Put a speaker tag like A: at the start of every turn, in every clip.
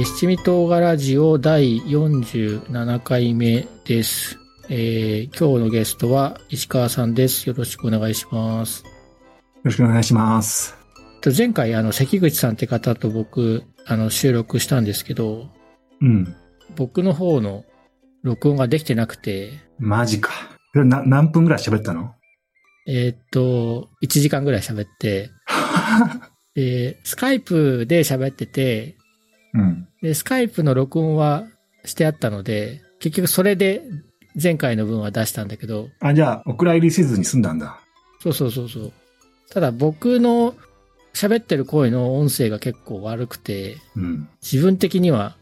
A: ー、七味唐辛子を第47回目です。えー、今日のゲストは石川さんです。よろしくお願いします。
B: よろしくお願いします。
A: と前回、あの、関口さんって方と僕、あの、収録したんですけど、
B: うん。
A: 僕の方の録音ができてなくて、
B: マジか。な何分ぐらい喋ったの？
A: えーっと、1時間ぐらい喋って、で、スカイプで喋ってて、
B: うん。
A: で、スカイプの録音はしてあったので、結局それで前回の分は出したんだけど、
B: あ、じゃあ、お蔵入りせずに済んだんだ。
A: そうそうそうそう。ただ僕の喋ってる声の音声が結構悪くて、
B: うん。
A: 自分的には、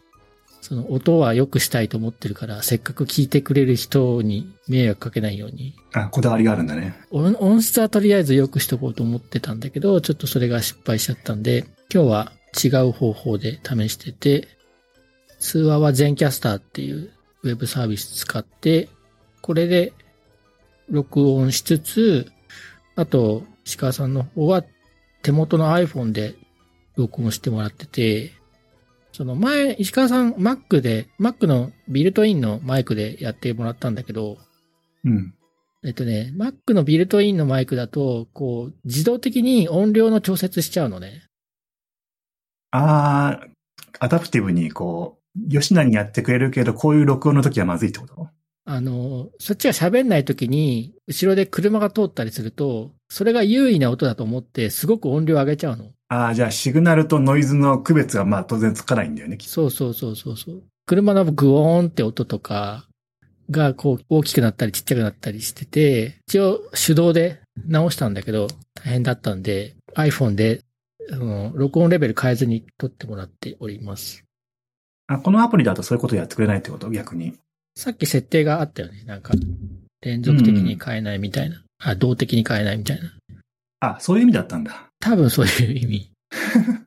A: その音は良くしたいと思ってるから、せっかく聞いてくれる人に迷惑かけないように、
B: あ、こだわりがあるんだね。
A: 音音質はとりあえず良くしとこうと思ってたんだけど、ちょっとそれが失敗しちゃったんで、今日は違う方法で試してて、通話は全キャスターっていうウェブサービス使って、これで録音しつつ、あと、石川さんの方は手元の iPhone で録音してもらってて、その前、石川さん Mac で、Mac のビルトインのマイクでやってもらったんだけど、
B: うん。
A: えっとね、Mac のビルトインのマイクだと、こう、自動的に音量の調節しちゃうのね。
B: あー、アダプティブにこう、吉田にやってくれるけど、こういう録音の時はまずいってこと？
A: あの、そっちが喋んない時に、後ろで車が通ったりすると、それが優位な音だと思って、すごく音量上げちゃうの。
B: あー、じゃあ、シグナルとノイズの区別がまあ当然つかないんだよね、きっと
A: そうそうそうそうそう。車のグオーンって音とかが、こう、大きくなったりちっちゃくなったりしてて、一応手動で直したんだけど、大変だったんで、iPhone で、あの、録音レベル変えずに撮ってもらっております。
B: あ、このアプリだとそういうことやってくれないってこと？逆に。
A: さっき設定があったよね。なんか、連続的に変えないみたいな。あ、動的に変えないみたいな。
B: あ、そういう意味だったんだ。
A: 多分そういう意味。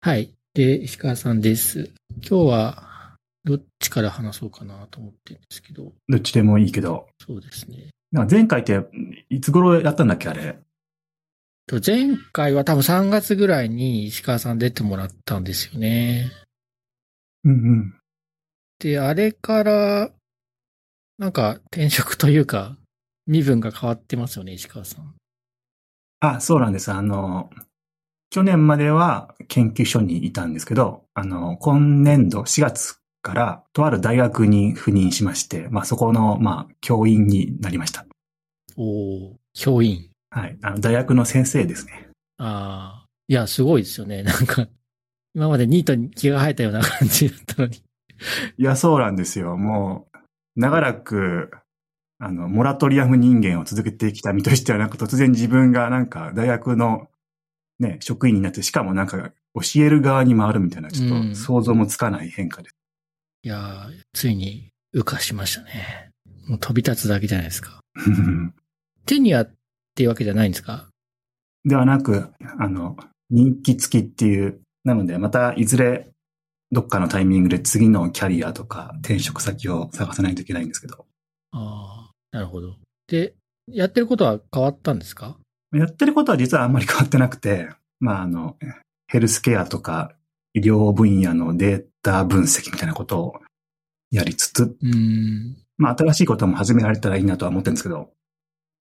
A: はい。で、石川さんです。今日は、どっちから話そうかなと思ってるんですけど、
B: どっちでもいいけど。
A: そうですね。
B: 前回って、いつ頃やったんだっけあれ？
A: と前回は多分3月ぐらいに石川さん出てもらったんですよね。
B: うんうん。
A: で、あれから、なんか転職というか、身分が変わってますよね、石川さん。
B: あ、そうなんです。あの、去年までは研究所にいたんですけど、あの、今年度4月からとある大学に赴任しまして、まあそこの、まあ、教員になりました。
A: おー教員。
B: はい。あの、大学の先生ですね。
A: ああ。いや、すごいですよね。なんか、今までニートに気が生えたような感じだったのに。
B: いや、そうなんですよ。もう、長らく、あの、モラトリアム人間を続けてきた身としては、なんか突然自分がなんか大学のね、職員になって、しかもなんか教える側に回るみたいな、ちょ
A: うん
B: っと想像もつかない変化です。
A: いやー、ついに、羽化しましたね。もう飛び立つだけじゃないですか。テニアっていうわけじゃないんですか？
B: ではなく、あの、人気付きっていう、なので、またいずれ、どっかのタイミングで次のキャリアとか転職先を探さないといけないんですけど、
A: ああ、なるほど。で、やってることは変わったんですか？
B: やってることは実はあんまり変わってなくて、まあ、あの、ヘルスケアとか医療分野のデータ分析みたいなことをやりつつ、
A: うーん。
B: まあ、新しいことも始められたらいいなとは思ってるんですけど、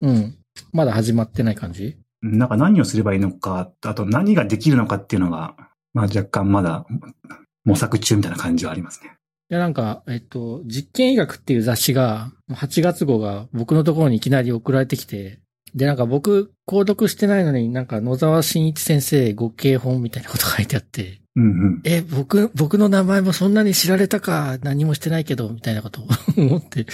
A: うん。まだ始まってない感じ？
B: なんか何をすればいいのか、あと何ができるのかっていうのが、まあ若干まだ模索中みたいな感じはありますね。
A: いや、なんか、えっと、実験医学っていう雑誌が、8月号が僕のところにいきなり送られてきて、で、なんか僕、購読してないのになんか野沢慎一先生ご経本みたいなこと書いてあって、
B: うんうん。
A: え、僕、僕の名前もそんなに知られたか、何もしてないけど、みたいなことを思って、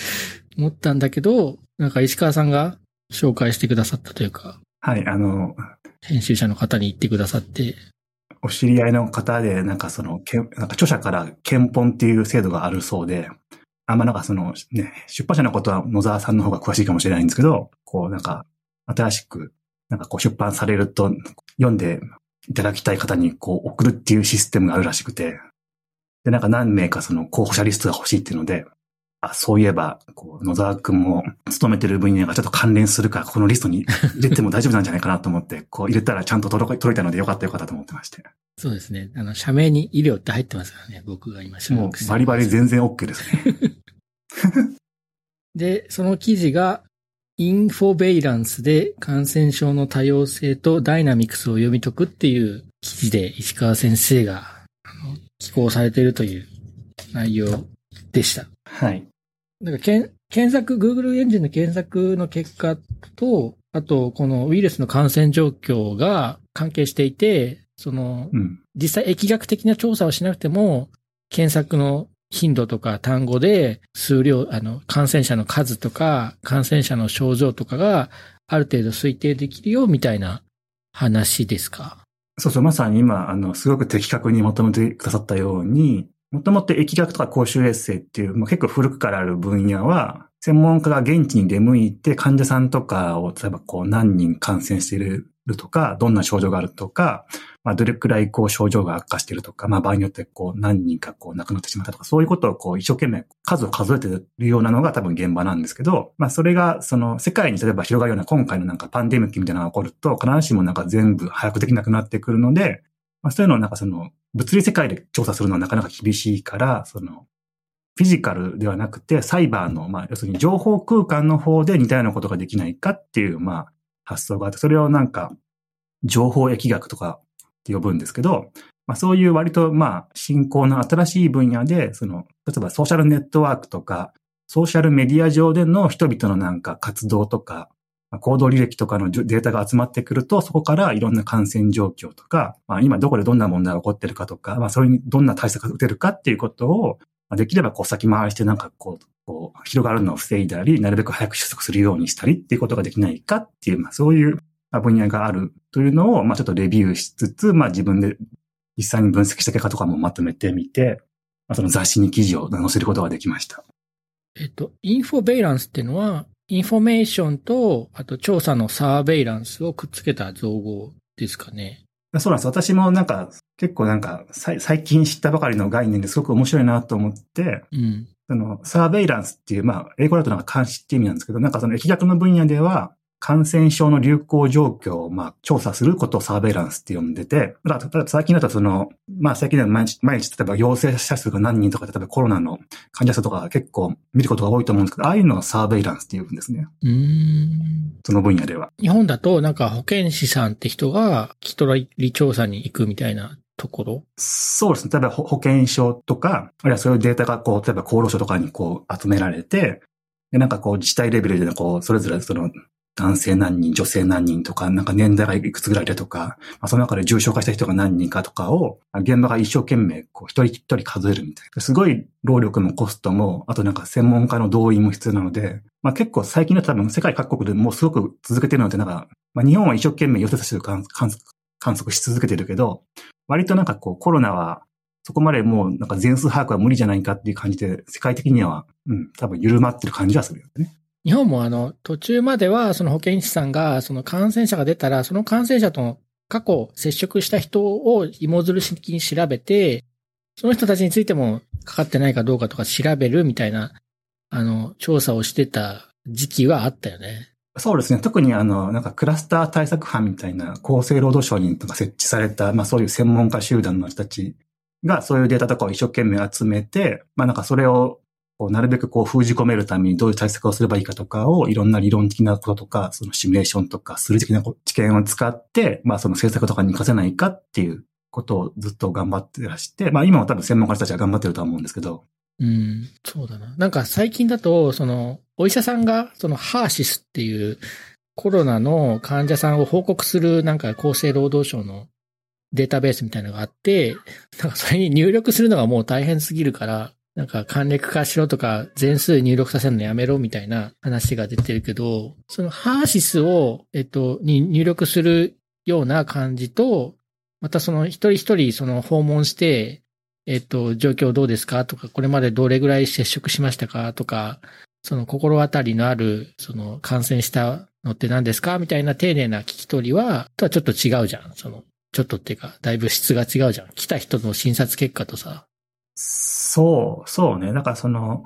A: 思ったんだけど、なんか石川さんが紹介してくださったというか、
B: はい、あの、
A: 編集者の方に言ってくださって、
B: お知り合いの方で、なんかその、なんか著者から検本っていう制度があるそうで、あんまなんかその、ね、出版社のことは野沢さんの方が詳しいかもしれないんですけど、こうなんか、新しく、なんかこう出版されると、読んでいただきたい方にこう送るっていうシステムがあるらしくて、で、なんか何名かその候補者リストが欲しいっていうので、あ、そういえば、こう、野沢くんも勤めてる分野がちょっと関連するから、このリストに入れても大丈夫なんじゃないかなと思って、こう入れたらちゃんと届いたのでよかったよかったと思ってまして。
A: そうですね。あの、社名に医療って入ってますからね、僕が今
B: もうバリバリ全然 OK ですね。
A: で、その記事が、インフォベイランスで感染症の多様性とダイナミクスを読み解くっていう記事で石川先生が寄稿されているという内容でした。
B: はい。
A: なんか検索、Google エンジンの検索の結果と、あと、このウイルスの感染状況が関係していて、その、うん、実際疫学的な調査をしなくても、検索の頻度とか単語で数量、あの、感染者の数とか、感染者の症状とかがある程度推定できるよ、みたいな話ですか？
B: そうそう、まさに今、あの、すごく的確に求めてくださったように、もともと疫学とか公衆衛生っていう、まあ、結構古くからある分野は、専門家が現地に出向いて患者さんとかを、例えばこう何人感染しているとか、どんな症状があるとか、まあ、どれくらいこう症状が悪化しているとか、まあ、場合によってこう何人かこう亡くなってしまったとか、そういうことをこう一生懸命数を数えてるようなのが多分現場なんですけど、まあ、それがその世界に例えば広がるような今回のなんかパンデミックみたいなのが起こると、必ずしもなんか全部把握できなくなってくるので、まあ、そういうのをなんかその物理世界で調査するのはなかなか厳しいから、そのフィジカルではなくて、サイバーの、まあ、要するに情報空間の方で似たようなことができないかっていう、まあ、発想があって、それをなんか、情報疫学とかって呼ぶんですけど、まあそういう割とまあ進行の新しい分野で、その、例えばソーシャルネットワークとか、ソーシャルメディア上での人々のなんか活動とか、行動履歴とかのデータが集まってくると、そこからいろんな感染状況とか、まあ、今どこでどんな問題が起こってるかとか、まあ、それにどんな対策が打てるかっていうことを、できればこう先回りしてなんかこう、こう広がるのを防いだり、なるべく早く収束するようにしたりっていうことができないかっていう、まあ、そういう分野があるというのを、まあちょっとレビューしつつ、まあ自分で実際に分析した結果とかもまとめてみて、まあ、その雑誌に記事を載せることができました。
A: えっと、 infoveillance っていうのは、インフォメーションと、あと調査のサーベイランスをくっつけた造語ですかね。
B: そうなんです。私もなんか、結構なんか、最近知ったばかりの概念ですごく面白いなと思って、
A: うん、
B: その、サーベイランスっていう、まあ、英語だとなんか監視って意味なんですけど、なんかその疫学の分野では、感染症の流行状況を、まあ、調査することをサーベイランスって呼んでて、だから最近だとその、まあ、最近では毎日、毎日、例えば陽性者数が何人とか、例えばコロナの患者数とか結構見ることが多いと思うんですけど、ああいうのをサーベイランスって言うんですね。
A: うん。
B: その分野では。
A: 日本だと、なんか保健師さんって人が、聞き取り調査に行くみたいなところ？
B: そうですね。例えば保健所とか、あるいはそういうデータがこう、例えば厚労省とかにこう集められて、で、なんかこう自治体レベルでこう、それぞれその男性何人、女性何人とか、なんか年代がいくつぐらいでとか、まあ、その中で重症化した人が何人かとかを、現場が一生懸命、こう、一人一人数えるみたいな。すごい労力もコストも、あとなんか専門家の動員も必要なので、まあ結構最近だと多分世界各国でもうすごく続けてるので、なんか、まあ日本は一生懸命陽性者数観測し続けてるけど、割となんかこうコロナはそこまでもうなんか全数把握は無理じゃないかっていう感じで、世界的には、うん、多分緩まってる感じはするよね。
A: 日本もあの、途中までは、その保健師さんが、その感染者が出たら、その感染者と過去接触した人を芋づる式に調べて、その人たちについてもかかってないかどうかとか調べるみたいな、あの、調査をしてた時期はあったよね。
B: そうですね。特にあの、なんかクラスター対策班みたいな厚生労働省にとか設置された、まあそういう専門家集団の人たちがそういうデータとかを一生懸命集めて、まあなんかそれをこうなるべくこう封じ込めるためにどういう対策をすればいいかとかをいろんな理論的なこととか、そのシミュレーションとか数理的な知見を使って、まあその政策とかに活かせないかっていうことをずっと頑張ってらして、まあ今は多分専門家たちは頑張ってると思うんですけど。
A: うん、そうだな。なんか最近だと、その、お医者さんが、そのハーシスっていうコロナの患者さんを報告するなんか厚生労働省のデータベースみたいなのがあって、なんかそれに入力するのがもう大変すぎるから、なんか簡略化しろとか全数入力させるのやめろみたいな話が出てるけど、そのハーシスを、えっと、に入力するような感じと、またその一人一人その訪問して、えっと、状況どうですかとか、これまでどれぐらい接触しましたかとか、その心当たりのある、その感染したのって何ですかみたいな丁寧な聞き取りは、とはちょっと違うじゃん。その、ちょっとっていうか、だいぶ質が違うじゃん。来た人の診察結果とさ。
B: そう、そうね。だかその、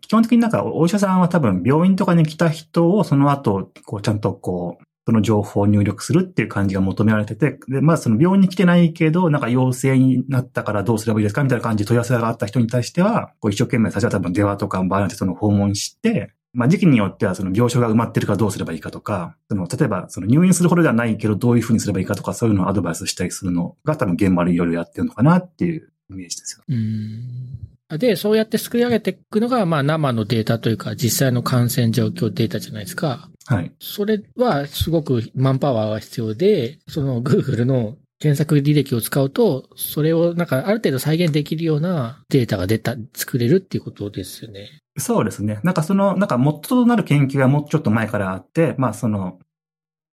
B: 基本的になんかお医者さんは多分病院とかに来た人をその後、こうちゃんとこう、その情報を入力するっていう感じが求められてて、で、まあその病院に来てないけど、なんか陽性になったからどうすればいいですかみたいな感じで問い合わせがあった人に対しては、こう一生懸命最初は多分電話とか場合によってその訪問して、まあ時期によってはその病床が埋まってるかどうすればいいかとか、その例えばその入院するほどではないけどどういうふうにすればいいかとかそういうのをアドバイスしたりするのが多分現場でいろいろやってるのかなっていうイメージですよ。
A: うんで、そうやって作り上げていくのが、まあ生のデータというか実際の感染状況データじゃないですか。
B: はい。
A: それはすごくマンパワーが必要で、その Google の検索履歴を使うと、それをなんかある程度再現できるようなデータが出た、作れるっていうことですよね。
B: そうですね。なんかその、なんか元となる研究がもうちょっと前からあって、まあその、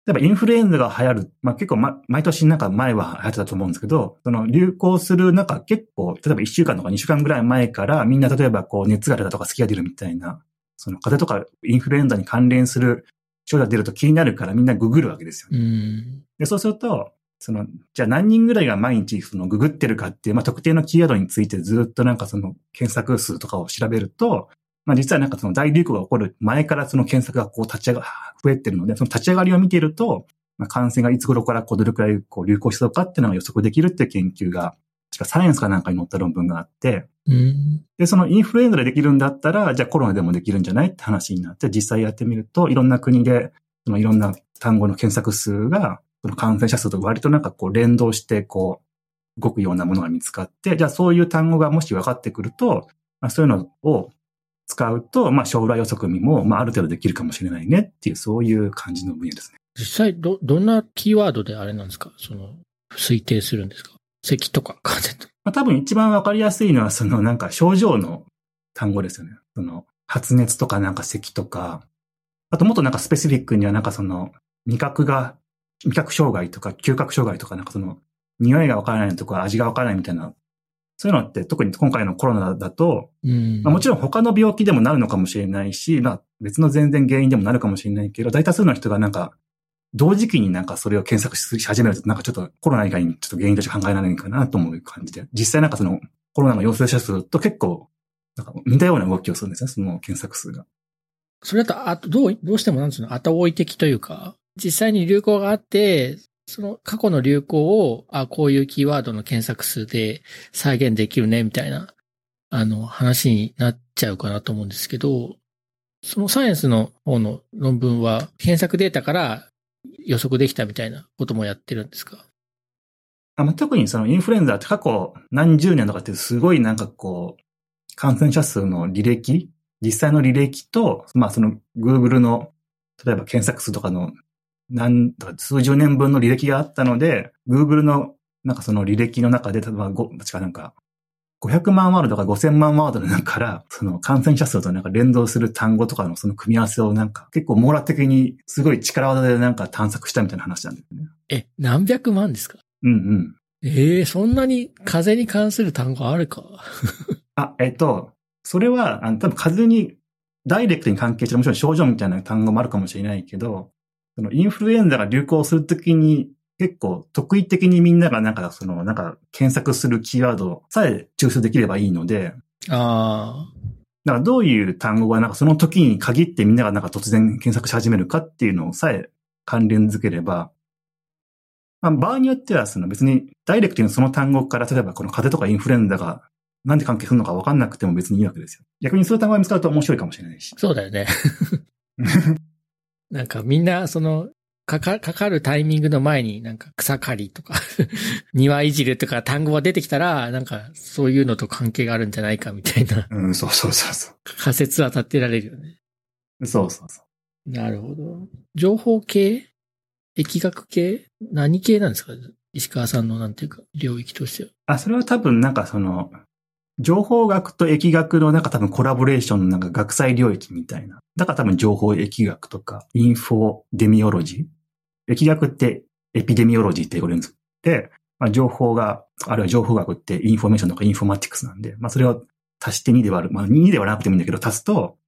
B: 例えばインフルエンザが流行る、まあ結構、ま、毎年なんか前は流行ってたと思うんですけど、その流行するなんか結構、例えば1週間とか2週間ぐらい前からみんな例えばこう熱が出たとか好きが出るみたいな、その風邪とかインフルエンザに関連する症状が出ると気になるからみんなググるわけですよ、ね。で、そうすると、その、じゃあ何人ぐらいが毎日そのググってるかっていう、まあ特定のキーワードについてずっとなんかその検索数とかを調べると、まあ実はなんかその大流行が起こる前からその検索がこう立ち上が、増えてるので、その立ち上がりを見ていると、まあ感染がいつ頃からこうどれくらいこう流行しそうかっていうのが予測できるっていう研究が、確かサイエンスかなんかに載った論文があって、
A: うん、
B: で、そのインフルエンザでできるんだったら、じゃあコロナでもできるんじゃないって話になって、実際やってみると、いろんな国で、そのいろんな単語の検索数が、その感染者数と割となんかこう連動して、こう、動くようなものが見つかって、じゃあそういう単語がもし分かってくると、まあ、そういうのを使うと、まあ将来予測見も、まあある程度できるかもしれないねっていう、そういう感じの分野ですね。
A: 実際、ど、どんなキーワードであれなんですか？その、推定するんですか？咳とか 風邪とか。
B: まあ多分一番わかりやすいのは、そのなんか症状の単語ですよね。その、発熱とかなんか咳とか、あともっとなんかスペシフィックにはなんかその、味覚が、味覚障害とか嗅覚障害とかなんかその、匂いがわからないとか味がわからないみたいな、そういうのって特に今回のコロナだと、
A: うん
B: まあ、もちろん他の病気でもなるのかもしれないし、まあ別の全然原因でもなるかもしれないけど、大多数の人がなんか、同時期になんかそれを検索し始めると、なんかちょっとコロナ以外にちょっと原因として考えられないかなと思う感じで、実際なんかそのコロナの陽性者数と結構、なんか似たような動きをするんですね、その検索数が。
A: それだと、あと、どう、どうしてもなんつうの、後追い的というか、実際に流行があって、その過去の流行を、あ、こういうキーワードの検索数で再現できるね、みたいな、あの、話になっちゃうかなと思うんですけど、そのサイエンスの方の論文は、検索データから予測できたみたいなこともやってるんですか？
B: あまあ、特にそのインフルエンザって過去何十年とかってすごいなんかこう、感染者数の履歴実際の履歴と、まあその Google の、例えば検索数とかの何、数十年分の履歴があったので、Google のなんかその履歴の中で、例えば5、確かなんか、500万ワードとか5000万ワードの中から、その感染者数となんか連動する単語とかのその組み合わせをなんか結構網羅的にすごい力技でなんか探索したみたいな話なんですね。
A: え、何百万ですか？
B: うんうん。
A: ええー、そんなに風に関する単語あるか？
B: あ、えっと、それは、あの、多分風に、ダイレクトに関係してもちろん症状みたいな単語もあるかもしれないけど、そのインフルエンザが流行するときに、結構特異的にみんながなんかその、なんか検索するキーワードさえ抽出できればいいので、
A: ああ。
B: だからどういう単語がなんかその時に限ってみんながなんか突然検索し始めるかっていうのをさえ関連づければ、まあ、場合によってはその別にダイレクトにその単語から例えばこの風邪とかインフルエンザがなんで関係するのか分かんなくても別にいいわけですよ。逆にそういう単語が見つかると面白いかもしれないし。
A: そうだよね。なんかみんな、その、かか、かかるタイミングの前になんか草刈りとか 庭いじるとか単語が出てきたら、なんかそういうのと関係があるんじゃないかみたいな。
B: うん、そうそうそうそう。
A: 仮説は立てられるよね。
B: そうそうそ
A: う。なるほど。情報系？疫学系？何系なんですか？石川さんのなんていうか、領域としては。
B: あ、それは多分なんかその、情報学と疫学のなんか多分コラボレーションのなんか学際領域みたいな。だから多分情報疫学とか、 infodemiology。疫学って epidemiology って言われるんです。で、まあ、情報が、あるいは情報学ってインフォメーションとか informatics なんで、まあそれを足して2で割る。まあ2で割らなくてもいいんだけど、足すと、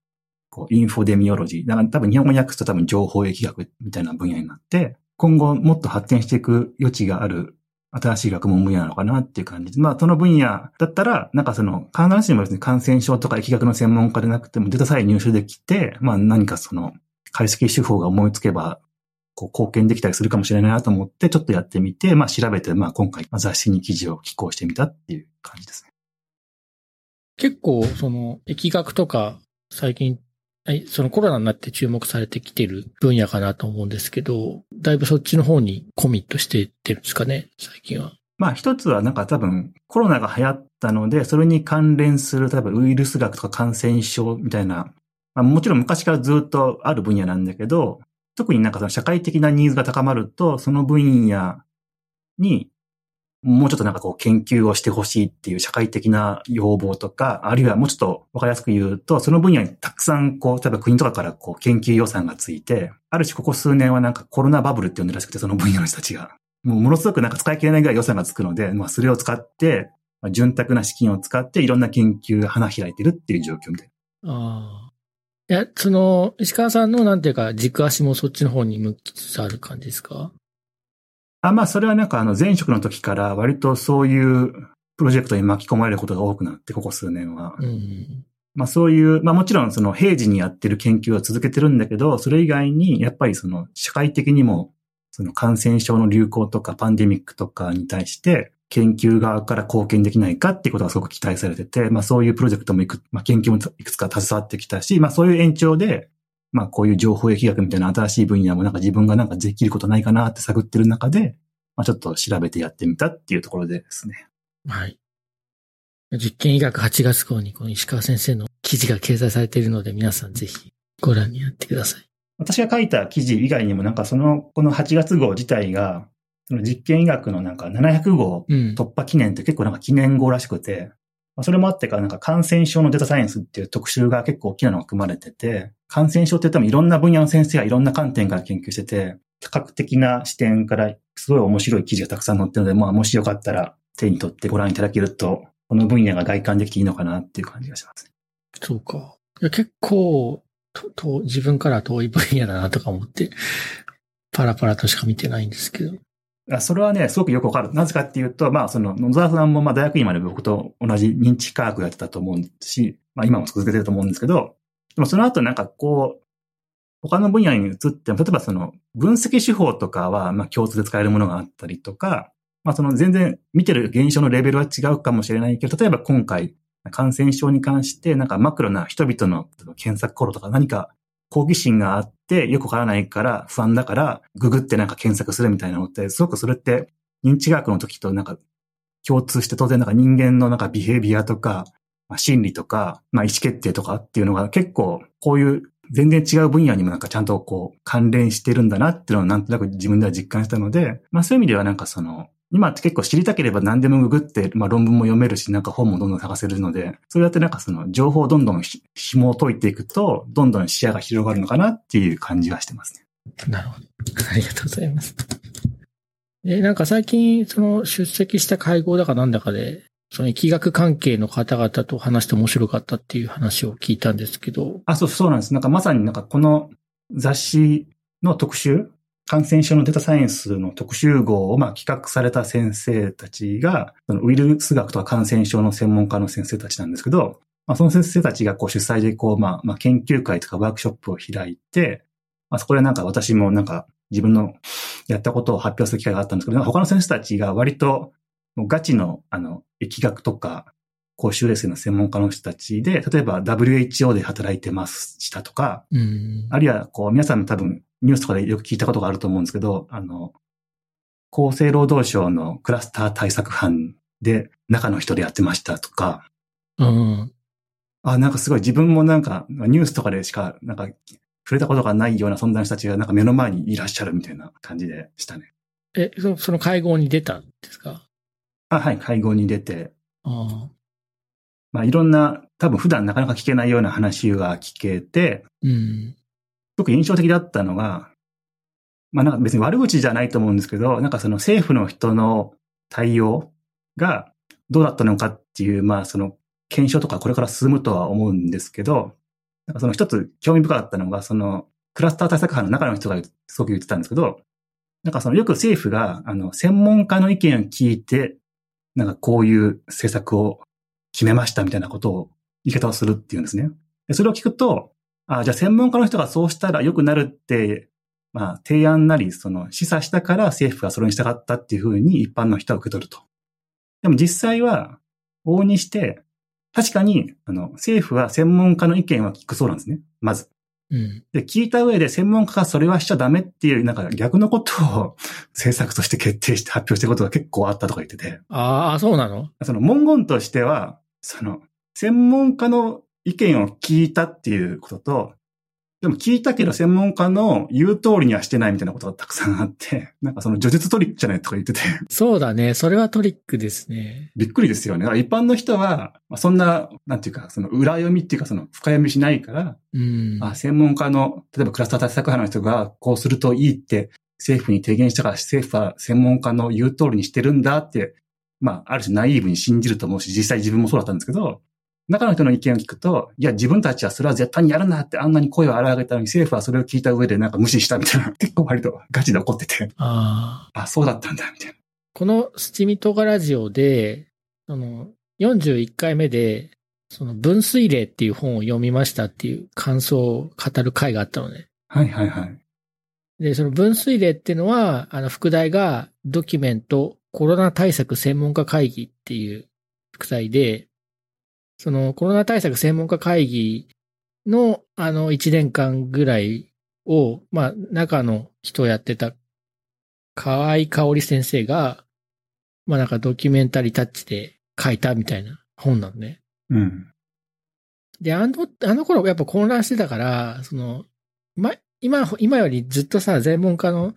B: こう、 infodemiology。だから多分日本語に訳すと多分情報疫学みたいな分野になって、今後もっと発展していく余地がある新しい学問分野なのかなっていう感じで。まあ、その分野だったら、なんかその、必ずしもですね、感染症とか疫学の専門家でなくても、データさえ入手できて、まあ何かその、解析手法が思いつけば、こう貢献できたりするかもしれないなと思って、ちょっとやってみて、まあ調べて、まあ今回雑誌に記事を寄稿してみたっていう感じですね。
A: 結構、その、疫学とか、最近、はいそのコロナになって注目されてきてる分野かなと思うんですけど、だいぶそっちの方にコミットしてってるんですかね、最近は。
B: まあ一つはなんか多分コロナが流行ったので、それに関連する、例えばウイルス学とか感染症みたいな、まあもちろん昔からずっとある分野なんだけど、特になんかその社会的なニーズが高まると、その分野にもうちょっとなんかこう研究をしてほしいっていう社会的な要望とか、あるいはもうちょっとわかりやすく言うと、その分野にたくさんこう、例えば国とかからこう研究予算がついて、ある種ここ数年はなんかコロナバブルって呼んでらしくて、その分野の人たちが。もうものすごくなんか使い切れないぐらい予算がつくので、まあそれを使って、まあ、潤沢な資金を使っていろんな研究が花開いてるっていう状況みたい
A: な。ああ。いや、その、石川さんのなんていうか軸足もそっちの方に向きつつある感じですか？
B: あ、まあそれはなんかあの前職の時から割とそういうプロジェクトに巻き込まれることが多くなって、ここ数年は。うん、まあそういう、まあもちろんその平時にやってる研究は続けてるんだけど、それ以外にやっぱりその社会的にもその感染症の流行とかパンデミックとかに対して研究側から貢献できないかっていうことがすごく期待されてて、まあそういうプロジェクトもいく、まあ研究もいくつか携わってきたし、まあそういう延長で、まあこういう情報疫学みたいな新しい分野もなんか自分がなんかできることないかなって探ってる中で、まあちょっと調べてやってみたっていうところですね。
A: はい。実験医学8月号にこの石川先生の記事が掲載されているので皆さんぜひご覧になってください。
B: 私が書いた記事以外にもなんかその、この8月号自体が、その実験医学のなんか700号突破記念って結構なんか記念号らしくて、うん、それもあってかなんか感染症のデータサイエンスっていう特集が結構大きなのが組まれてて、感染症って多分いろんな分野の先生がいろんな観点から研究してて、多角的な視点からすごい面白い記事がたくさん載ってるので、まあもしよかったら手に取ってご覧いただけると、この分野が外観できていいのかなっていう感じがします、ね。
A: そうか。いや結構と、と、自分から遠い分野だなとか思って、パラパラとしか見てないんですけど。
B: それはね、すごくよくわかる。なぜかっていうと、まあ、その、野沢さんも、まあ、大学院まで僕と同じ認知科学やってたと思うし、まあ、今も続けてると思うんですけど、でもその後なんかこう、他の分野に移っても、例えばその、分析手法とかは、まあ、共通で使えるものがあったりとか、まあ、その全然見てる現象のレベルは違うかもしれないけど、例えば今回、感染症に関して、なんかマクロな人々の検索頃とか何か好奇心があってよくわからないから不安だからググってなんか検索するみたいなのって、すごくそれって認知学の時となんか共通して当然なんか人間のなんかビヘビアとか、まあ、心理とか、まあ、意思決定とかっていうのが結構こういう全然違う分野にもなんかちゃんとこう関連してるんだなっていうのをなんとなく自分では実感したので、まあそういう意味ではなんかその今って結構知りたければ何でもググって、まあ論文も読めるし、なんか本もどんどん探せるので、そうやってなんかその情報をどんどん紐を解いていくと、どんどん視野が広がるのかなっていう感じがしてますね。
A: なるほど。ありがとうございます。え、なんか最近、その出席した会合だかなんだかで、その疫学関係の方々と話して面白かったっていう話を聞いたんですけど。
B: あ、そう、そうなんです。なんかまさになんかこの雑誌の特集感染症のデータサイエンスの特集号をまあ企画された先生たちが、そのウイルス学とか感染症の専門家の先生たちなんですけど、まあ、その先生たちがこう主催でこう、まあ、まあ、研究会とかワークショップを開いて、まあ、そこでなんか私もなんか自分のやったことを発表する機会があったんですけど、他の先生たちが割とガチのあの、疫学とか公衆衛生の専門家の人たちで、例えば WHO で働いてましたとか、あるいはこう皆さんも多分ニュースとかでよく聞いたことがあると思うんですけど、あの、厚生労働省のクラスター対策班で中の人でやってましたとか、
A: うん。
B: あ、なんかすごい自分もなんかニュースとかでしかなんか触れたことがないような存在の人たちがなんか目の前にいらっしゃるみたいな感じでしたね。
A: え、そその会合に出たんですか？
B: あ、はい、会合に出て。
A: あ
B: まあいろんな、多分普段なかなか聞けないような話が聞けて、
A: うん。
B: 特に印象的だったのが、まあなんか別に悪口じゃないと思うんですけど、なんかその政府の人の対応がどうだったのかっていう、まあその検証とかこれから進むとは思うんですけど、なんかその一つ興味深かったのが、そのクラスター対策班の中の人がすごく言ってたんですけど、なんかそのよく政府が、あの、専門家の意見を聞いて、なんかこういう政策を決めましたみたいなことを言い方をするっていうんですね。それを聞くと、あじゃあ専門家の人がそうしたら良くなるって、まあ、提案なり、その、示唆したから政府がそれに従ったっていうふうに一般の人は受け取ると。でも実際は、往々にして、確かに、あの、政府は専門家の意見は聞くそうなんですね。まず。
A: うん。
B: で、聞いた上で専門家がそれはしちゃダメっていう、なんか逆のことを政策として決定して発表してることが結構あったとか言ってて。
A: ああ、そうなの？
B: その文言としては、その、専門家の意見を聞いたっていうことと、でも聞いたけど専門家の言う通りにはしてないみたいなことがたくさんあって、なんかその叙述トリックじゃないとか言ってて。
A: そうだね。それはトリックですね。
B: びっくりですよね。一般の人は、まあ、そんな、なんていうか、その裏読みっていうかその深読みしないから、
A: うん、
B: あ専門家の、例えばクラスター対策派の人がこうするといいって政府に提言したから政府は専門家の言う通りにしてるんだって、まあ、ある種ナイーブに信じると思うし、実際自分もそうだったんですけど、中の人の意見を聞くと、いや、自分たちはそれは絶対にやるなってあんなに声を荒げたのに政府はそれを聞いた上でなんか無視したみたいな、結構割とガチで怒ってて。
A: あ
B: あ。あ、そうだったんだ、みたいな。
A: この七味トガラジオで、その、41回目で、その分水嶺っていう本を読みましたっていう感想を語る回があったのね。
B: はいはいはい。
A: で、その分水嶺っていうのは、あの、副題がドキュメントコロナ対策専門家会議っていう副題で、そのコロナ対策専門家会議のあの1年間ぐらいを、まあ中の人をやってた河合香織先生が、まあなんかドキュメンタリータッチで書いたみたいな本なのね。
B: うん。
A: で、あの、あの頃やっぱ混乱してたから、その、ま、今、今よりずっとさ、専門家の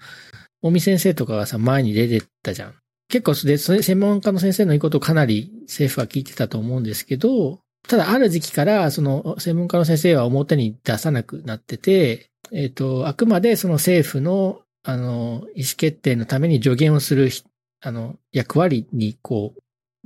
A: 尾身先生とかがさ、前に出てったじゃん。結構で、専門家の先生の言うことをかなり政府は聞いてたと思うんですけど、ただある時期からその専門家の先生は表に出さなくなってて、えっ、ー、と、あくまでその政府のあの、意思決定のために助言をする、あの、役割にこう、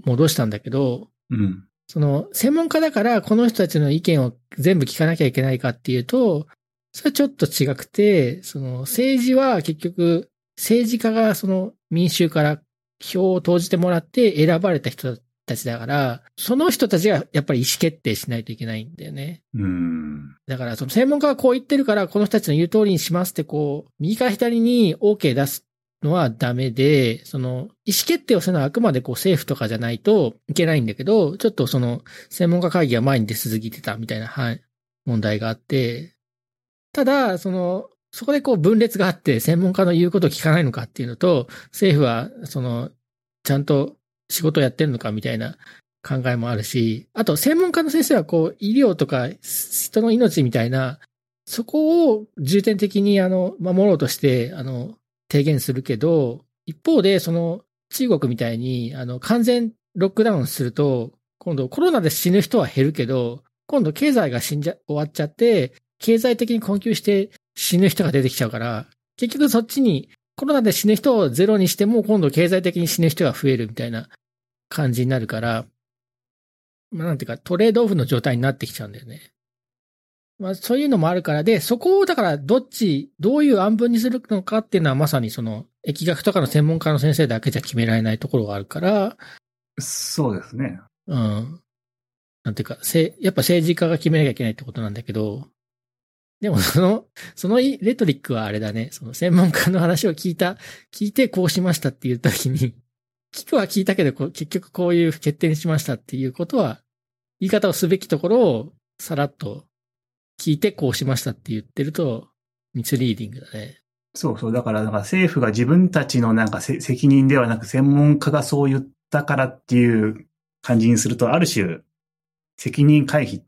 A: 戻したんだけど、
B: うん。
A: その、専門家だからこの人たちの意見を全部聞かなきゃいけないかっていうと、それはちょっと違くて、その政治は結局、政治家がその民衆から票を投じてもらって選ばれた人たちだから、その人たちがやっぱり意思決定しないといけないんだよね。
B: うん。
A: だから、その専門家がこう言ってるから、この人たちの言う通りにしますって、こう、右から左に OK 出すのはダメで、その、意思決定をするのはあくまでこう政府とかじゃないといけないんだけど、ちょっとその、専門家会議が前に出続けてたみたいな、はい、問題があって、ただ、その、そこでこう分裂があって、専門家の言うことを聞かないのかっていうのと、政府は、その、ちゃんと仕事をやってるのかみたいな考えもあるし、あと専門家の先生はこう、医療とか人の命みたいな、そこを重点的にあの、守ろうとして、あの、提言するけど、一方でその、中国みたいに、あの、完全ロックダウンすると、今度コロナで死ぬ人は減るけど、今度経済が死んじゃ、終わっちゃって、経済的に困窮して死ぬ人が出てきちゃうから、結局そっちにコロナで死ぬ人をゼロにしても今度経済的に死ぬ人が増えるみたいな感じになるから、まあなんていうかトレードオフの状態になってきちゃうんだよね。まあそういうのもあるからで、そこをだからどっち、どういう案文にするのかっていうのはまさにその疫学とかの専門家の先生だけじゃ決められないところがあるから。
B: そうですね。
A: うん。なんていうか、せ、やっぱ政治家が決めなきゃいけないってことなんだけど、でもその、そのレトリックはあれだね。その専門家の話を聞いた、聞いてこうしましたって言った時に、聞くは聞いたけど、結局こういう決定にしましたっていうことは、言い方をすべきところをさらっと聞いてこうしましたって言ってると、ミスリーディングだね。
B: そうそう。だから、なんか政府が自分たちのなんか責任ではなく専門家がそう言ったからっていう感じにすると、ある種、責任回避。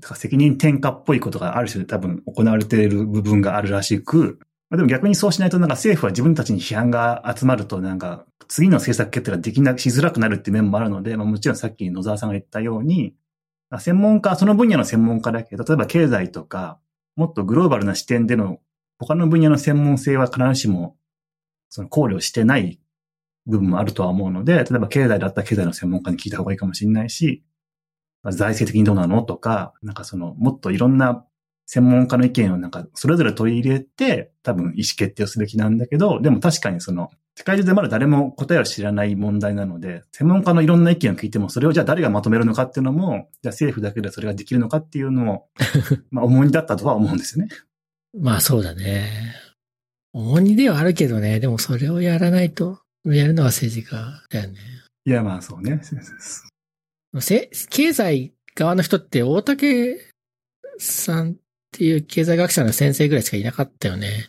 B: とか責任転嫁っぽいことがある種多分行われている部分があるらしく、でも逆にそうしないとなんか政府は自分たちに批判が集まるとなんか次の政策決定ができな、しづらくなるっていう面もあるので、まあ、もちろんさっき野沢さんが言ったように、専門家、その分野の専門家だけど、例えば経済とか、もっとグローバルな視点での他の分野の専門性は必ずしもその考慮してない部分もあるとは思うので、例えば経済だったら経済の専門家に聞いた方がいいかもしれないし、財政的にどうなの？とか、なんかその、もっといろんな専門家の意見をなんか、それぞれ取り入れて、多分意思決定をすべきなんだけど、でも確かにその、世界中でまだ誰も答えを知らない問題なので、専門家のいろんな意見を聞いても、それをじゃあ誰がまとめるのかっていうのも、じゃあ政府だけでそれができるのかっていうのも、まあ重荷だったとは思うんですよね。
A: まあそうだね。重荷ではあるけどね、でもそれをやらないと、やるのは政治家だよね。
B: いや、まあそうね。
A: せ経済側の人って大竹さんっていう経済学者の先生ぐらいしかいなかったよね。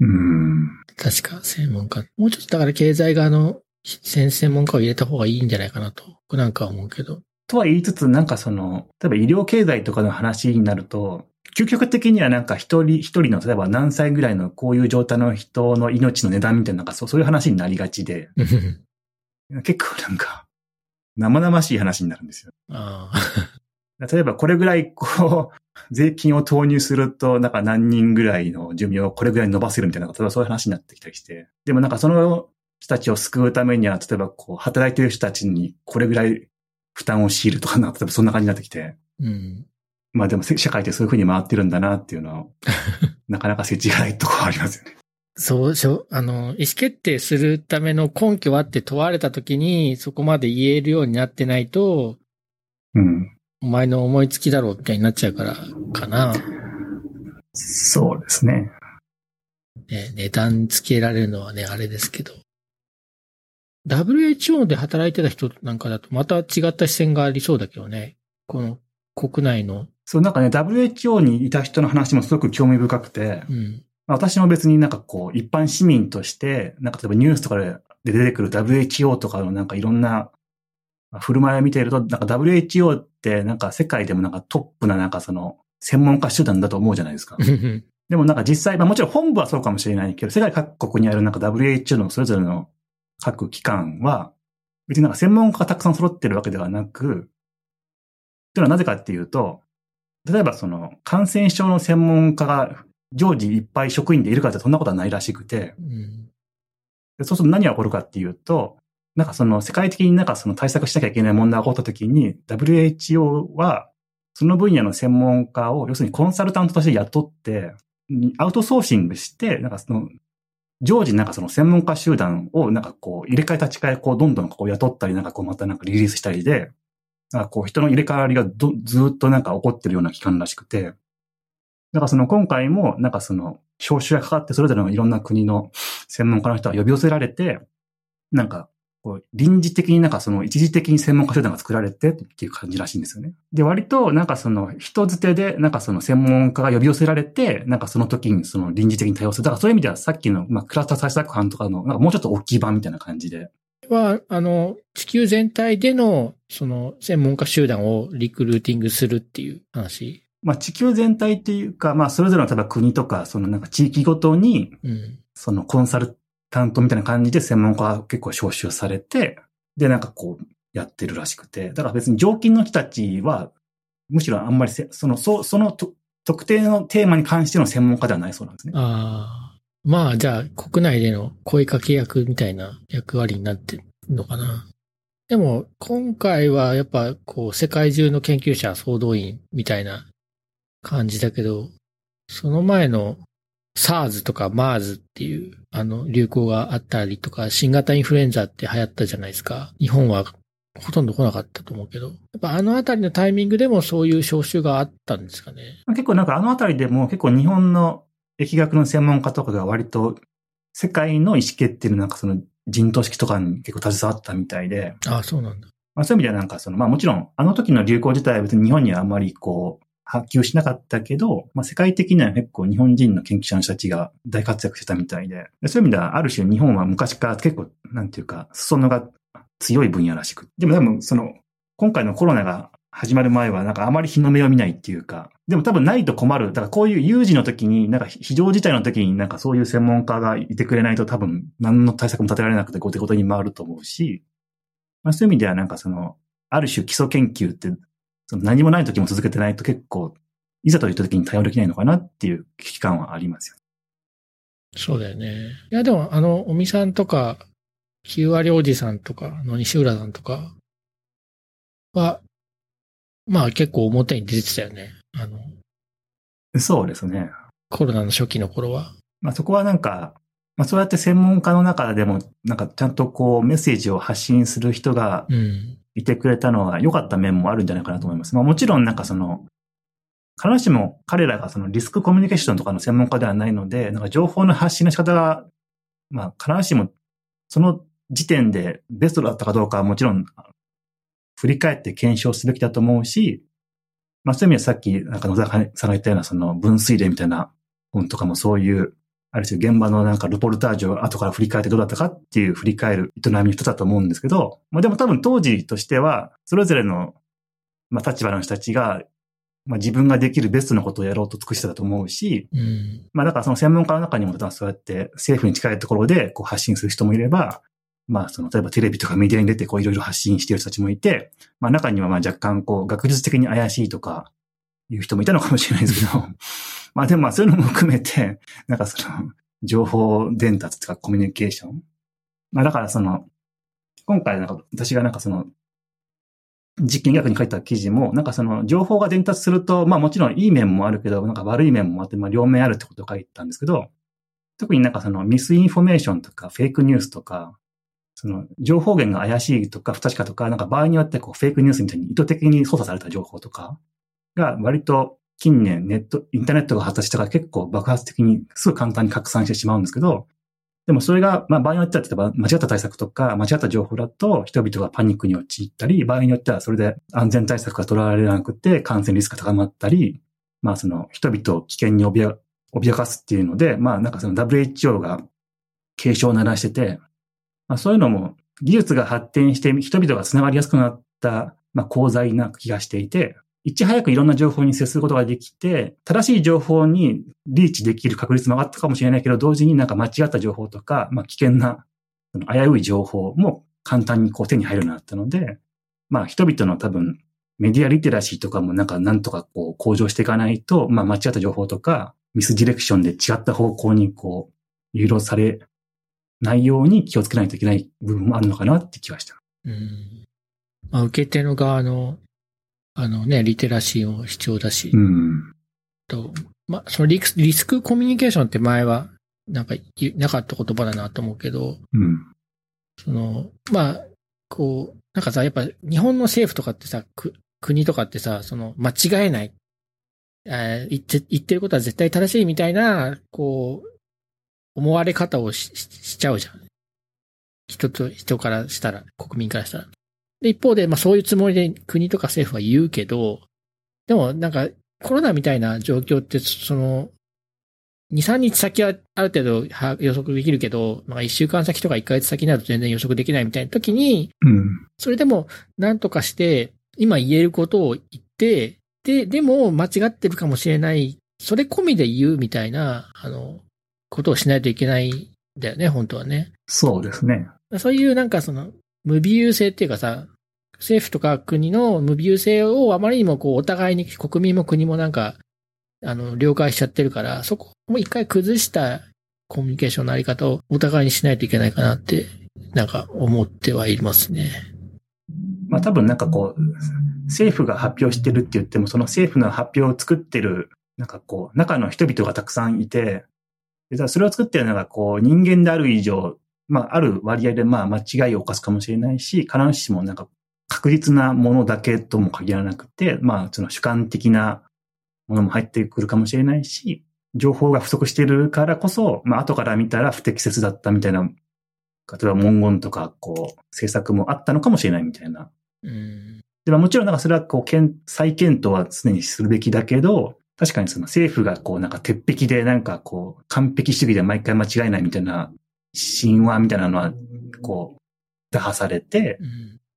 B: うん。
A: 確か、専門家。もうちょっとだから経済側の専専門家を入れた方がいいんじゃないかなと、僕なんかは思うけど。
B: とは言いつつ、なんかその、例えば医療経済とかの話になると、究極的にはなんか一人一人の、例えば何歳ぐらいのこういう状態の人の命の値段みたいな、なんかそうそういう話になりがちで、結構なんか、生々しい話になるんですよ。
A: あ
B: 例えばこれぐらいこう、税金を投入すると、なんか何人ぐらいの寿命をこれぐらい伸ばせるみたいな、例えばそういう話になってきたりして。でもなんかその人たちを救うためには、例えばこう、働いてる人たちにこれぐらい負担を強いるとかな、例えばそんな感じになってきて。
A: うん。
B: まあでもせ社会ってそういう風に回ってるんだなっていうのは、なかなか世知がないとこありますよね。
A: そうしょ、あの、意思決定するための根拠はって問われたときに、そこまで言えるようになってないと、
B: うん。
A: お前の思いつきだろうみたいになっちゃうから、かな。
B: そうですね。
A: ね、値段つけられるのはね、あれですけど。WHO で働いてた人なんかだとまた違った視線がありそうだけどね。この国内の。
B: そう、なんかね、WHO にいた人の話もすごく興味深くて、
A: うん。
B: まあ私も別になんかこう、一般市民として、なんか例えばニュースとかで出てくる WHO とかのなんかいろんなまあ振る舞いを見ていると、なんか WHO ってなんか世界でもなんかトップななんかその専門家集団だと思うじゃないですか。でもなんか実際、まあもちろん本部はそうかもしれないけど、世界各国にあるなんか WHO のそれぞれの各機関は、別になんか専門家がたくさん揃ってるわけではなく、というのはなぜかっていうと、例えばその感染症の専門家が常時いっぱい職員でいるかってそんなことはないらしくて、
A: うん。
B: そうすると何が起こるかっていうと、なんかその世界的になんかその対策しなきゃいけない問題が起こった時に、WHO はその分野の専門家を要するにコンサルタントとして雇って、アウトソーシングして、なんかその、常時なんかその専門家集団をなんかこう入れ替え立ち替えこうどんどんこう雇ったりなんかこうまたなんかリリースしたりで、なんかこう人の入れ替わりがずっとなんか起こってるような期間らしくて、だからその今回もなんかその招集がかかってそれぞれのいろんな国の専門家の人が呼び寄せられて、なんかこう臨時的になんかその一時的に専門家集団が作られてっていう感じらしいんですよね。で、割となんかその人づてでなんかその専門家が呼び寄せられて、なんかその時にその臨時的に対応する。だからそういう意味ではさっきのまあクラスター対策班とかのなんかもうちょっと大きい版みたいな感じで。
A: は、あの、地球全体での、その、専門家集団をリクルーティングするっていう話。
B: まあ地球全体っていうか、まあそれぞれの例えば国とか、そのなんか地域ごとに、
A: うん。
B: そのコンサルタントみたいな感じで専門家が結構招集されて、でなんかこうやってるらしくて、だから別に常勤の人たちは、むしろあんまりせ、その、そそのと特定のテーマに関しての専門家ではないそうなんですね。
A: ああ。まあ、じゃあ、国内での声かけ役みたいな役割になってるのかな。でも、今回はやっぱ、こう、世界中の研究者総動員みたいな感じだけど、その前の SARS とか MERS っていう、あの、流行があったりとか、新型インフルエンザって流行ったじゃないですか。日本はほとんど来なかったと思うけど、やっぱあのあたりのタイミングでもそういう招集があったんですかね。
B: 結構なんかあのあたりでも結構日本の疫学の専門家とかが割と世界の意思決定のなんかその陣頭指揮とかに結構携わったみたいで、
A: ああ、そうなんだ。
B: まあそういう意味ではなんかその、まあもちろんあの時の流行自体は別に日本にはあまりこう、波及しなかったけど、まあ世界的には結構日本人の研究者の人たちが大活躍してたみたいで、でそういう意味ではある種日本は昔から結構、なんていうか、裾野が強い分野らしく。でも多分その、今回のコロナが始まる前はなんかあまり日の目を見ないっていうか、でも多分ないと困る。だからこういう有事の時に、なんか非常事態の時になんかそういう専門家がいてくれないと多分何の対策も立てられなくて後手後手に回ると思うし、まあそういう意味ではなんかその、ある種基礎研究って、その何もない時も続けてないと結構、いざという時に対応できないのかなっていう危機感はありますよ。
A: そうだよね。いや、でも、あの、おみさんとか、9割おじさんとか、の西浦さんとかは、まあ結構表に出てたよね。あの、
B: そうですね。
A: コロナの初期の頃は。
B: まあそこはなんか、まあそうやって専門家の中でも、なんかちゃんとこうメッセージを発信する人が
A: うん。
B: いてくれたのは良かった面もあるんじゃないかなと思います。まあもちろんなんかその、必ずしも彼らがそのリスクコミュニケーションとかの専門家ではないので、なんか情報の発信の仕方が、まあ、必ずしもその時点でベストだったかどうかはもちろん振り返って検証すべきだと思うし、まあそういう意味でさっきなんか野沢さんが言ったようなその分水嶺みたいな本とかもそういう、ある種現場のなんかルポルタージュを後から振り返ってどうだったかっていう振り返る営みの人だと思うんですけど、まあでも多分当時としては、それぞれの、まあ立場の人たちが、まあ自分ができるベストなことをやろうと尽くしてたと思うし、
A: うん、
B: まあだからその専門家の中にもそうやって政府に近いところでこう発信する人もいれば、まあ、その、例えばテレビとかメディアに出て、こう、いろいろ発信している人たちもいて、まあ、中には、まあ、若干、こう、学術的に怪しいとか、いう人もいたのかもしれないですけど、まあ、でも、まあ、そういうのも含めて、なんかその、情報伝達とかコミュニケーション。まあ、だからその、今回、なんか、私がなんかその、実験医学に書いた記事も、なんかその、情報が伝達すると、まあもちろんいい面もあるけど、なんか悪い面もあって、まあ両面あるってことを書いたんですけど、特になんかその misinformation とかフェイクニュースとか、その、情報源が怪しいとか不確かとか、なんか場合によってこうフェイクニュースみたいに意図的に操作された情報とかが割と近年ネット、インターネットが発達したから結構爆発的にすぐ簡単に拡散してしまうんですけど、でもそれが、まあ場合によっては例えば間違った対策とか間違った情報だと人々がパニックに陥ったり、場合によってはそれで安全対策が取られなくて感染リスクが高まったり、まあその人々を危険に脅かすっていうので、まあなんかその WHO が警鐘を鳴らしてて、まあ、そういうのも技術が発展して人々が繋がりやすくなった、まあ、功罪な気がしていて、いち早くいろんな情報に接することができて、正しい情報にリーチできる確率も上がったかもしれないけど、同時になんか間違った情報とか、まあ、危険な、危うい情報も簡単にこう手に入るようになったので、まあ、人々の多分、メディアリテラシーとかもなんかなんとかこう向上していかないと、まあ、間違った情報とか、ミスディレクションで違った方向にこう、誘導されないように気をつけないといけない部分もあるのかなって気はした。
A: うん。まあ、受け手の側の、あのね、リテラシーも必要だし。
B: うん。
A: と、まあ、そのリリスクコミュニケーションって前は、なんか、なかった言葉だなと思うけど、
B: うん。
A: その、まあ、こう、なんかさ、やっぱ日本の政府とかってさ、国とかってさ、その、間違えない。えー、言って、言ってることは絶対正しいみたいな、こう、思われ方をししちゃうじゃん。人と、人からしたら、国民からしたら。で、一方で、まあそういうつもりで国とか政府は言うけど、でもなんかコロナみたいな状況って、その、2、3日先はある程度予測できるけど、まあ1週間先とか1ヶ月先になると全然予測できないみたいな時に、
B: うん、
A: それでも何とかして、今言えることを言って、で、でも間違ってるかもしれない、それ込みで言うみたいな、あの、ことをしないといけないんだよね、本当はね。
B: そうですね。
A: そういうなんかその、無微優性っていうかさ、政府とか国の無微優性をあまりにもこうお互いに国民も国もなんか、あの、了解しちゃってるから、そこも一回崩したコミュニケーションのあり方をお互いにしないといけないかなって、なんか思ってはいますね。
B: まあ多分なんかこう、政府が発表してるって言っても、その政府の発表を作ってる、なんかこう、中の人々がたくさんいて、それを作ってるのが、こう、人間である以上、まあ、ある割合で、まあ、間違いを犯すかもしれないし、必ずしもなんか、確実なものだけとも限らなくて、まあ、その主観的なものも入ってくるかもしれないし、情報が不足しているからこそ、まあ、後から見たら不適切だったみたいな、例えば文言とか、こう、政策もあったのかもしれないみたいな。
A: うん、
B: で、まあ、もちろんなんかそれは、こう、再検討は常にするべきだけど、確かにその政府がこうなんか鉄壁でなんかこう完璧主義で毎回間違えないみたいな神話みたいなのはこう打破されて、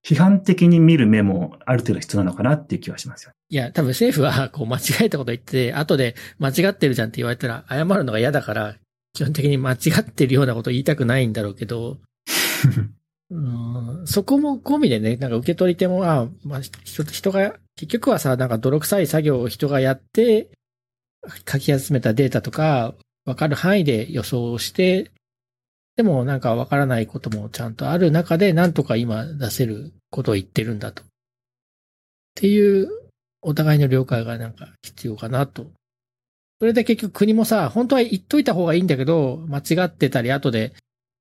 B: 批判的に見る目もある程度必要なのかなっていう気はしますよ。
A: いや、多分政府はこう間違えたこと言って、後で間違ってるじゃんって言われたら謝るのが嫌だから、基本的に間違ってるようなこと言いたくないんだろうけど、うんそこも込みでね、なんか受け取り手も、あまあ、人、人が、結局はさ、なんか泥臭い作業を人がやって、書き集めたデータとか、わかる範囲で予想して、でもなんかわからないこともちゃんとある中で、なんとか今出せることを言ってるんだと。っていう、お互いの了解がなんか必要かなと。それで結局国もさ、本当は言っといた方がいいんだけど、間違ってたり、後で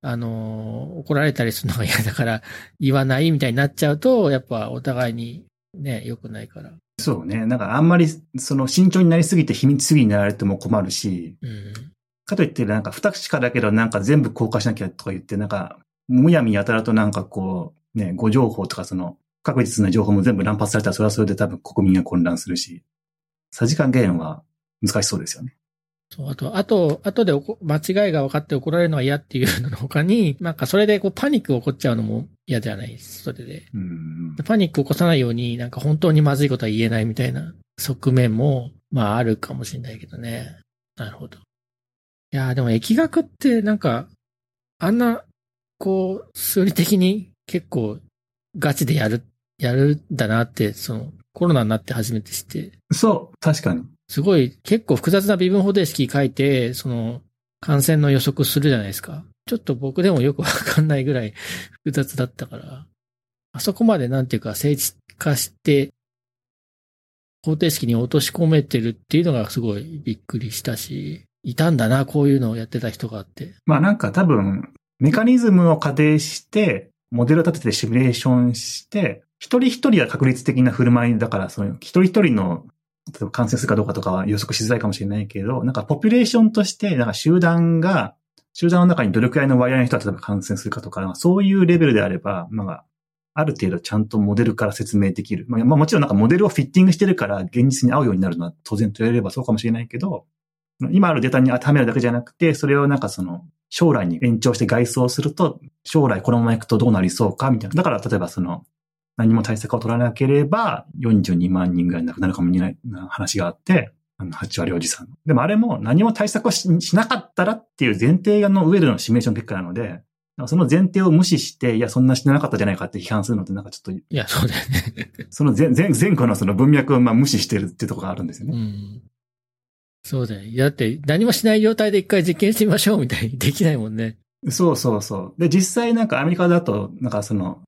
A: あの、怒られたりするのが嫌だから言わないみたいになっちゃうと、やっぱお互いにね、良くないから。
B: そうね。なんかあんまり、その慎重になりすぎて秘密主義になられても困るし、
A: うん。
B: かといってなんか不確かだけどなんか全部公開しなきゃとか言って、なんか、むやみやたらとなんかこう、ね、誤情報とかその、不確実な情報も全部乱発されたらそれはそれで多分国民が混乱するし、さじ加減は難しそうですよね。
A: そう、あと、あと、あとで間違いが分かって怒られるのは嫌っていうのの他に、なんかそれでこうパニック起こっちゃうのも嫌じゃないです。それで。
B: うん。
A: パニック起こさないように、なんか本当にまずいことは言えないみたいな側面も、まああるかもしれないけどね。なるほど。いやーでも疫学ってなんか、あんな、こう、数理的に結構ガチでやる、やるんだなって、その、コロナになって初めて知って、
B: そう、確かに。
A: すごい結構複雑な微分方程式書いて、その、感染の予測するじゃないですか。ちょっと僕でもよくわかんないぐらい 複雑だったから、あそこまでなんていうか精緻化して、方程式に落とし込めてるっていうのがすごいびっくりしたし、いたんだな、こういうのをやってた人があって。
B: まあなんか多分、メカニズムを仮定して、モデルを立ててシミュレーションして、一人一人は確率的な振る舞いだから、その一人一人の、例えば感染するかどうかとかは予測しづらいかもしれないけど、なんかポピュレーションとして、なんか集団が、集団の中にどれくらいの割合の人が例えば感染するかとか、そういうレベルであれば、まあ、ある程度ちゃんとモデルから説明できる。まあ、まあもちろんなんかモデルをフィッティングしてるから現実に合うようになるのは当然と言えればそうかもしれないけど、今あるデータに当てはめるだけじゃなくて、それをなんかその、将来に延長して外装すると、将来このまま行くとどうなりそうかみたいな。だから例えばその、何も対策を取らなければ、42万人ぐらい亡くなるかもしれないな話があって、あの、8割おじさん。でもあれも何も対策をししなかったらっていう前提の上でのシミュレーション結果なので、その前提を無視して、いや、そんなしてなかったじゃないかって批判するのってなんかちょっと、
A: いや、そうだよね。
B: その前前前後のその文脈をまあ無視してるっていうところがあるんですよね。
A: うん。そうだよ。だって何もしない状態で一回実験してみましょうみたいにできないもんね。
B: そうそうそう。で、実際なんかアメリカだと、なんかその、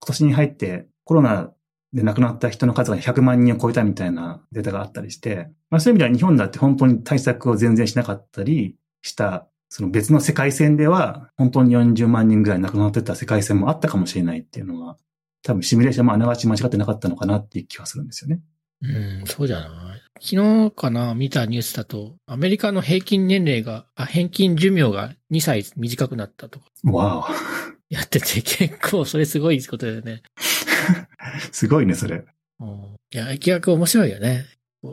B: 今年に入ってコロナで亡くなった人の数が100万人を超えたみたいなデータがあったりして、まあそういう意味では日本だって本当に対策を全然しなかったりした、その別の世界線では本当に40万人ぐらい亡くなってた世界線もあったかもしれないっていうのは、多分シミュレーションもあながち間違ってなかったのかなっていう気はするんですよね。
A: うん、そうじゃない？昨日かな、見たニュースだと、アメリカの平均年齢が、あ、平均寿命が2歳短くなったとか、
B: わ
A: やってて 結構それすごいことだよね。
B: お。すごいね、それ。
A: うんいや、疫学面白いよね。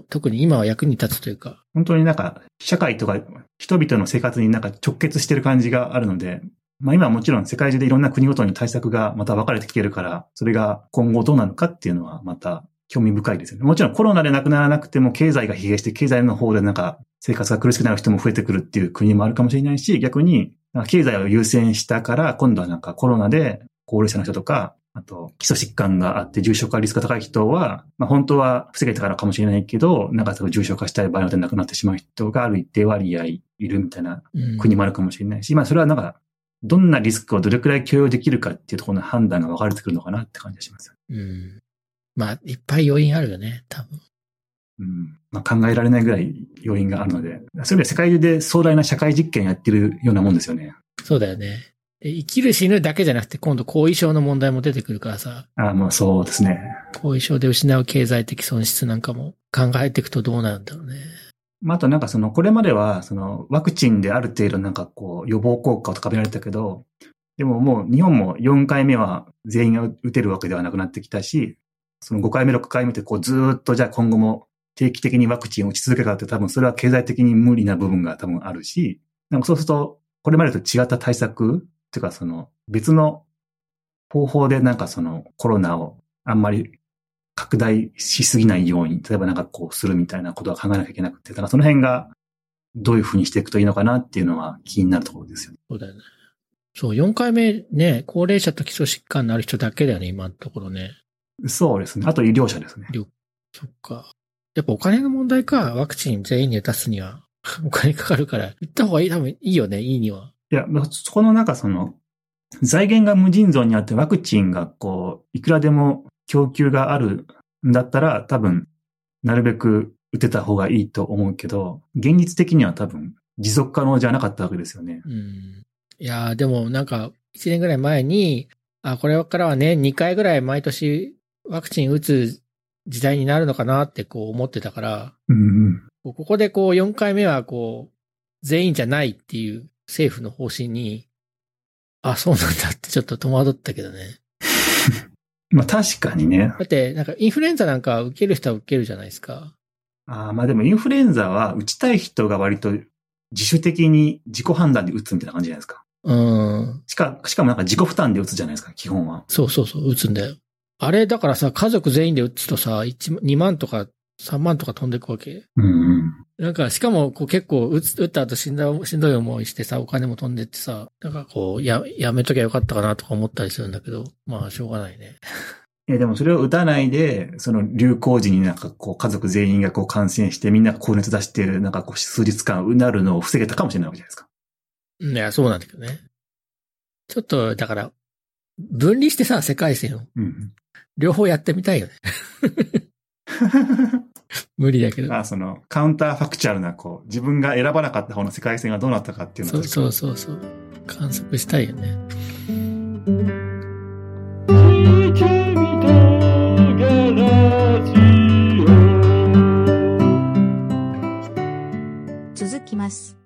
A: 特に今は役に立つというか。
B: 本当になんか、社会とか人々の生活になんか直結してる感じがあるので、まあ今はもちろん世界中でいろんな国ごとに対策がまた分かれてきてるから、それが今後どうなるかっていうのはまた興味深いですよね。もちろんコロナで亡くならなくても経済が疲弊して経済の方でなんか生活が苦しくなる人も増えてくるっていう国もあるかもしれないし、逆に経済を優先したから今度はなんかコロナで高齢者の人とか、あと基礎疾患があって重症化リスクが高い人は、まあ本当は防げたからかもしれないけど、なんかその重症化したい場合によって亡くなってしまう人がある一定割合いるみたいな
A: うん、
B: 国もあるかもしれないし、まあそれはなんか、どんなリスクをどれくらい許容できるかっていうところの判断が分かれてくるのかなって感じがします。
A: うん。まあ、いっぱい要因あるよね、多分。
B: うん。まあ考えられないぐらい要因があるので、そういう意味では世界中で壮大な社会実験やってるようなもんですよね。
A: そうだよね。で生きる死ぬだけじゃなくて、今度後遺症の問題も出てくるからさ、
B: ああ、まあそうですね。
A: 後遺症で失う経済的損失なんかも考えていくとどうなるんだろうね。
B: まああとなんかその、これまではそのワクチンである程度なんかこう予防効果を高められたけど、でももう日本も4回目は全員が打てるわけではなくなってきたし、その5回目、6回目ってこうずっとじゃあ今後も定期的にワクチンを打ち続けるかって多分それは経済的に無理な部分が多分あるし、なんかそうすると、これまでと違った対策っていうかその別の方法でなんかそのコロナをあんまり拡大しすぎないように、例えばなんかこうするみたいなことは考えなきゃいけなくて、だからその辺がどういうふうにしていくといいのかなっていうのは気になるところですよね。
A: そうだよね。そう、4回目ね、高齢者と基礎疾患のある人だけだよね、今のところね。
B: そうですね。あと医療者ですね。
A: そっか。やっぱお金の問題か、ワクチン全員に打たすには、お金かかるから、行った方がいい、多分いいよね、いいには。
B: いや、そこのなんかその、財源が無尽蔵にあってワクチンがこう、いくらでも供給があるんだったら多分、なるべく打てた方がいいと思うけど、現実的には多分、持続可能じゃなかったわけですよね。
A: うん。いやーでもなんか、1年ぐらい前に、あ、これからはね、2回ぐらい毎年ワクチン打つ時代になるのかなってこう思ってたから、
B: うん。
A: ここでこう4回目はこう、全員じゃないっていう政府の方針に、あ、そうなんだって ちょっと戸惑ったけどね。
B: まあ確かにね。
A: だって、なんかインフルエンザなんか受ける人は受けるじゃないですか。
B: あーまあでもインフルエンザは打ちたい人が割と自主的に自己判断で打つみたいな感じじゃないですか。
A: うん。
B: しか、しかもなんか自己負担で打つじゃないですか、基本は。
A: そうそうそう、打つんだよ。あれ、だからさ、家族全員で打つとさ、1 2万とか3万とか飛んでくわけ？
B: うんうん。
A: なんか、しかも、こう結構、打つ、打った後しんどい、しんどい思いしてさ、お金も飛んでってさ、なんかこう、や、やめときゃよかったかなとか思ったりするんだけど、まあ、しょうがないね。
B: いやでもそれを打たないで、その流行時になんかこう家族全員がこう感染してみんな高熱出して、なんかこう数日間うなるのを防げたかもしれないわけじゃないですか。
A: いや、そうなんだけどね。ちょっと、だから、分離してさ、世界線を。
B: うん。
A: 両方やってみたいよね。無理だけど。
B: あそのカウンターファクチャルなこう自分が選ばなかった方の世界線がどうなったかっていうの
A: そう
B: を
A: そうそうそう。観測したいよね。
C: 続きます。